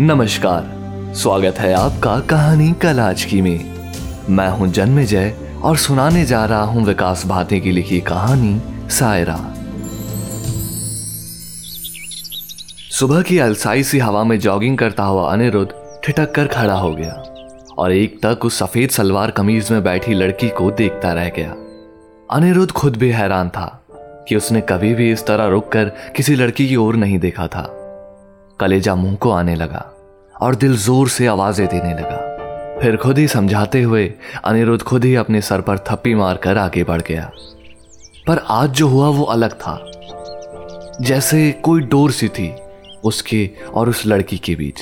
नमस्कार। स्वागत है आपका कहानी कलाज की में। मैं हूँ जन्मेजय और सुनाने जा रहा हूँ विकास भाते की लिखी कहानी सायरा। सुबह की अलसाई सी हवा में जॉगिंग करता हुआ अनिरुद्ध ठिटक कर खड़ा हो गया और एक तक उस सफ़ेद सलवार कमीज में बैठी लड़की को देखता रह गया। अनिरुद्ध खुद भी हैरान था कि उसने कभी भी इस तरह रुककर किसी लड़की की ओर नहीं देखा था। कलेजा मुँह को आने लगा और दिल ज़ोर से आवाज़ें देने लगा। फिर खुद ही समझाते हुए अनिरुद्ध खुद ही अपने सर पर थप्पी मारकर आगे बढ़ गया। पर आज जो हुआ वो अलग था। जैसे कोई डोर सी थी उसके और उस लड़की के बीच।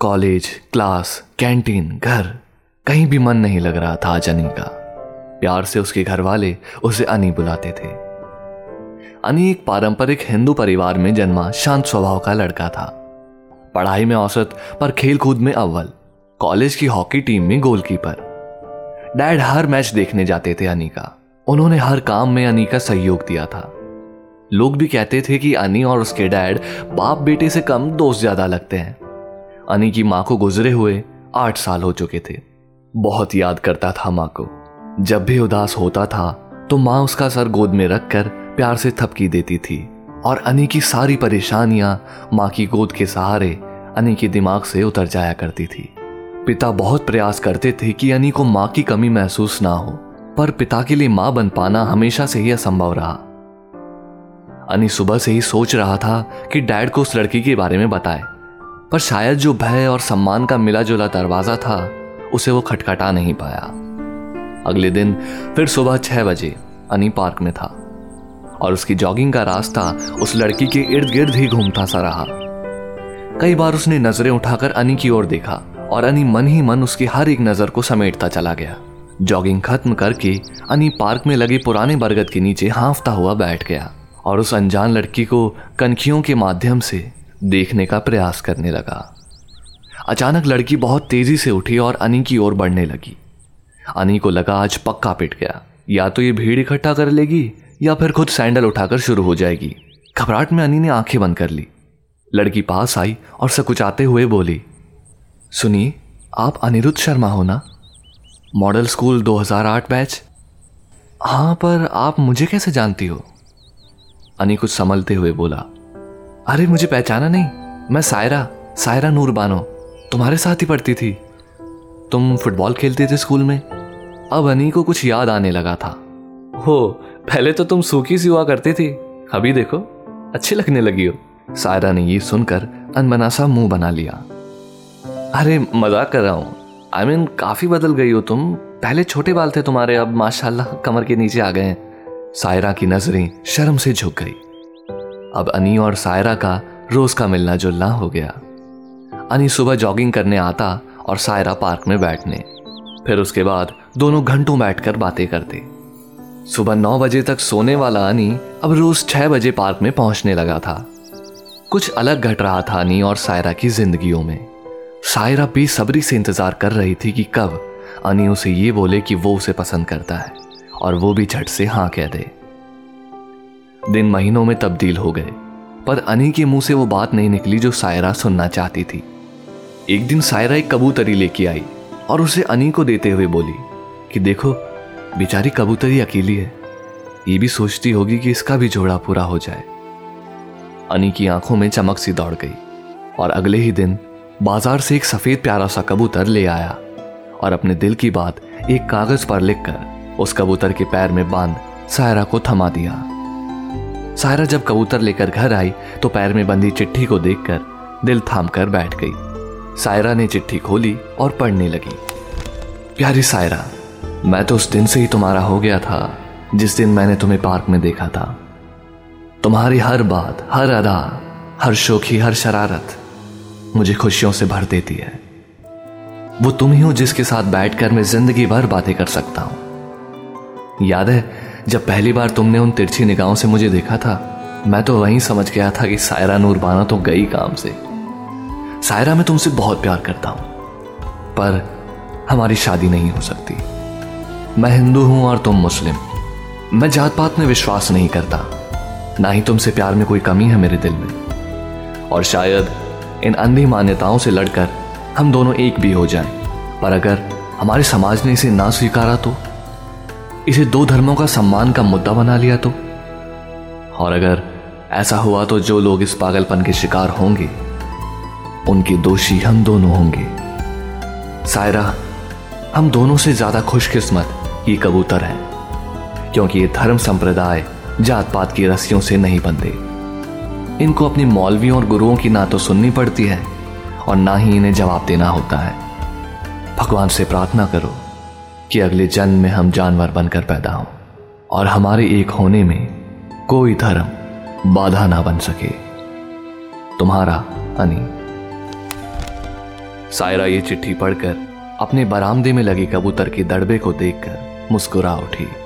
कॉलेज, क्लास, कैंटीन, घर, कहीं भी मन नहीं लग रहा था आज अनी का। प्यार से उसके घर वाले उसे अनी बुलाते थे। अनी एक पारंपरिक हिंदू परिवार में जन्मा शांत स्वभाव का लड़का था। पढ़ाई में औसत, पर खेल कूद में अव्वल। कॉलेज की हॉकी टीम में गोलकीपर। डैड हर मैच देखने जाते थे अनी का उन्होंने हर काम में अनी का सहयोग दिया था। लोग भी कहते थे कि अनी और उसके डैड बाप बेटे से कम दोस्त ज़्यादा लगते हैं। अनी की माँ को गुजरे हुए आठ साल हो चुके थे। बहुत याद करता था माँ को। जब भी उदास होता था तो माँ उसका सर गोद में रखकर प्यार से थपकी देती थी और अनी की सारी परेशानियाँ माँ की गोद के सहारे अनी के दिमाग से उतर जाया करती थी। पिता बहुत प्रयास करते थे कि अनी को माँ की कमी महसूस ना हो, पर पिता के लिए माँ बन पाना हमेशा से ही असंभव रहा। अनी सुबह से ही सोच रहा था कि डैड को उस लड़की के बारे में बताए, पर शायद जो भय और सम्मान का मिला जुला दरवाज़ा था, उसे वो खटखटा नहीं पाया। अगले दिन फिर सुबह छह बजे अनी पार्क में था। और उसकी जॉगिंग का रास्ता उस लड़की के इर्द गिर्द ही घूमता सा रहा। कई बार उसने नज़रें उठाकर अनी की ओर देखा और अनी मन ही मन उसकी हर एक नज़र को समेटता चला गया। जॉगिंग खत्म करके अनी पार्क में लगे पुराने बरगद के नीचे हाफता हुआ बैठ गया और उस अनजान लड़की को कनखियों के माध्यम से देखने का प्रयास करने लगा। अचानक लड़की बहुत तेज़ी से उठी और अनी की ओर बढ़ने लगी। अनी को लगा आज पक्का पिट गया, या तो ये भीड़ इकट्ठा कर लेगी या फिर खुद सैंडल उठाकर शुरू हो जाएगी। घबराहट में अनी ने आँखें बंद कर ली। लड़की पास आई और सकुचाते हुए बोली, सुनिए, आप अनिरुद्ध शर्मा हो ना? मॉडल स्कूल 2008 बैच? हाँ पर आप मुझे कैसे जानती हो? अनी कुछ संभलते हुए बोला, अरे, मुझे पहचाना नहीं। मैं सायरा सायरा नूर बानो तुम्हारे साथ ही पढ़ती थी। तुम फुटबॉल खेलते थे स्कूल में? अब अनी को कुछ याद आने लगा था। हो पहले तो तुम सूखी सी हुआ करती थी। अभी देखो अच्छी लगने लगी हो। सायरा ने ये सुनकर अनबना सा मुँह बना लिया। अरे मज़ाक कर रहा हूँ। आई I मीन mean, काफ़ी बदल गई हो तुम। पहले छोटे बाल थे तुम्हारे अब माशाल्लाह कमर के नीचे आ गए हैं। सायरा की नज़रें शर्म से झुक गई। अब अनी और सायरा का रोज का मिलना जुलना हो गया। अनी सुबह जॉगिंग करने आता और सायरा पार्क में बैठने। फिर उसके बाद दोनों घंटों बैठकर बातें करते। सुबह नौ बजे तक सोने वाला अनी अब रोज छह बजे पार्क में पहुँचने लगा था। कुछ अलग घट रहा था अनी और सायरा की जिंदगियों में। सायरा बेसब्री से इंतज़ार कर रही थी कि कब अनी उसे ये बोले कि वो उसे पसंद करता है और वो भी झट से हाँ कह दे। दिन महीनों में तब्दील हो गए, पर अनी के मुँह से वो बात नहीं निकली जो सायरा सुनना चाहती थी। एक दिन सायरा एक कबूतरी लेके आई और उसे अनी को देते हुए बोली कि देखो बेचारी कबूतरी अकेली है। ये भी सोचती होगी कि इसका भी जोड़ा पूरा हो जाए। अनी की आँखों में चमक सी दौड़ गई और अगले ही दिन बाज़ार से एक सफ़ेद प्यारा सा कबूतर ले आया और अपने दिल की बात एक कागज़ पर लिखकर उस कबूतर के पैर में बाँध सायरा को थमा दिया। सायरा जब कबूतर लेकर घर आई तो पैर में बंधी चिट्ठी को देखकर दिल थाम कर बैठ गई। सायरा ने चिट्ठी खोली और पढ़ने लगी। प्यारी सायरा मैं तो उस दिन से ही तुम्हारा हो गया था, जिस दिन मैंने तुम्हें पार्क में देखा था। तुम्हारी हर बात, हर अदा, हर शोखी, हर शरारत मुझे खुशियों से भर देती है। वो तुम ही हो जिसके साथ बैठकर मैं ज़िंदगी भर बातें कर सकता हूँ। याद है, जब पहली बार तुमने उन तिरछी निगाहों से मुझे देखा था, मैं तो वहीं समझ गया था कि सायरा नूरबाना तो गई काम से। सायरा मैं तुमसे बहुत प्यार करता हूँ, पर हमारी शादी नहीं हो सकती। मैं हिंदू हूँ और तुम मुस्लिम। मैं जात पात में विश्वास नहीं करता। ना ही तुमसे प्यार में कोई कमी है मेरे दिल में। और शायद इन अंधी मान्यताओं से लड़कर हम दोनों एक भी हो जाएँ। पर अगर हमारे समाज ने इसे ना स्वीकारा तो? इसे दो धर्मों का सम्मान का मुद्दा बना लिया तो? और अगर ऐसा हुआ तो जो लोग इस पागलपन के शिकार होंगे, उनके दोषी हम दोनों होंगे। सायरा, हम दोनों से ज़्यादा खुशकिस्मत। ये कबूतर हैं, क्योंकि ये धर्म संप्रदाय जात पात की रस्सियों से नहीं बंधे इनको अपनी मौलवियों और गुरुओं की ना तो सुननी पड़ती है, और ना ही इन्हें जवाब देना होता है। भगवान से प्रार्थना करो कि अगले जन्म में हम जानवर बनकर पैदा हों, और हमारे एक होने में कोई धर्म बाधा ना बन सके। तुम्हारा, अनी। सायरा ये चिट्ठी पढ़कर अपने बरामदे में लगे कबूतर के दड़बे को देखकर मुस्कुरा उठी।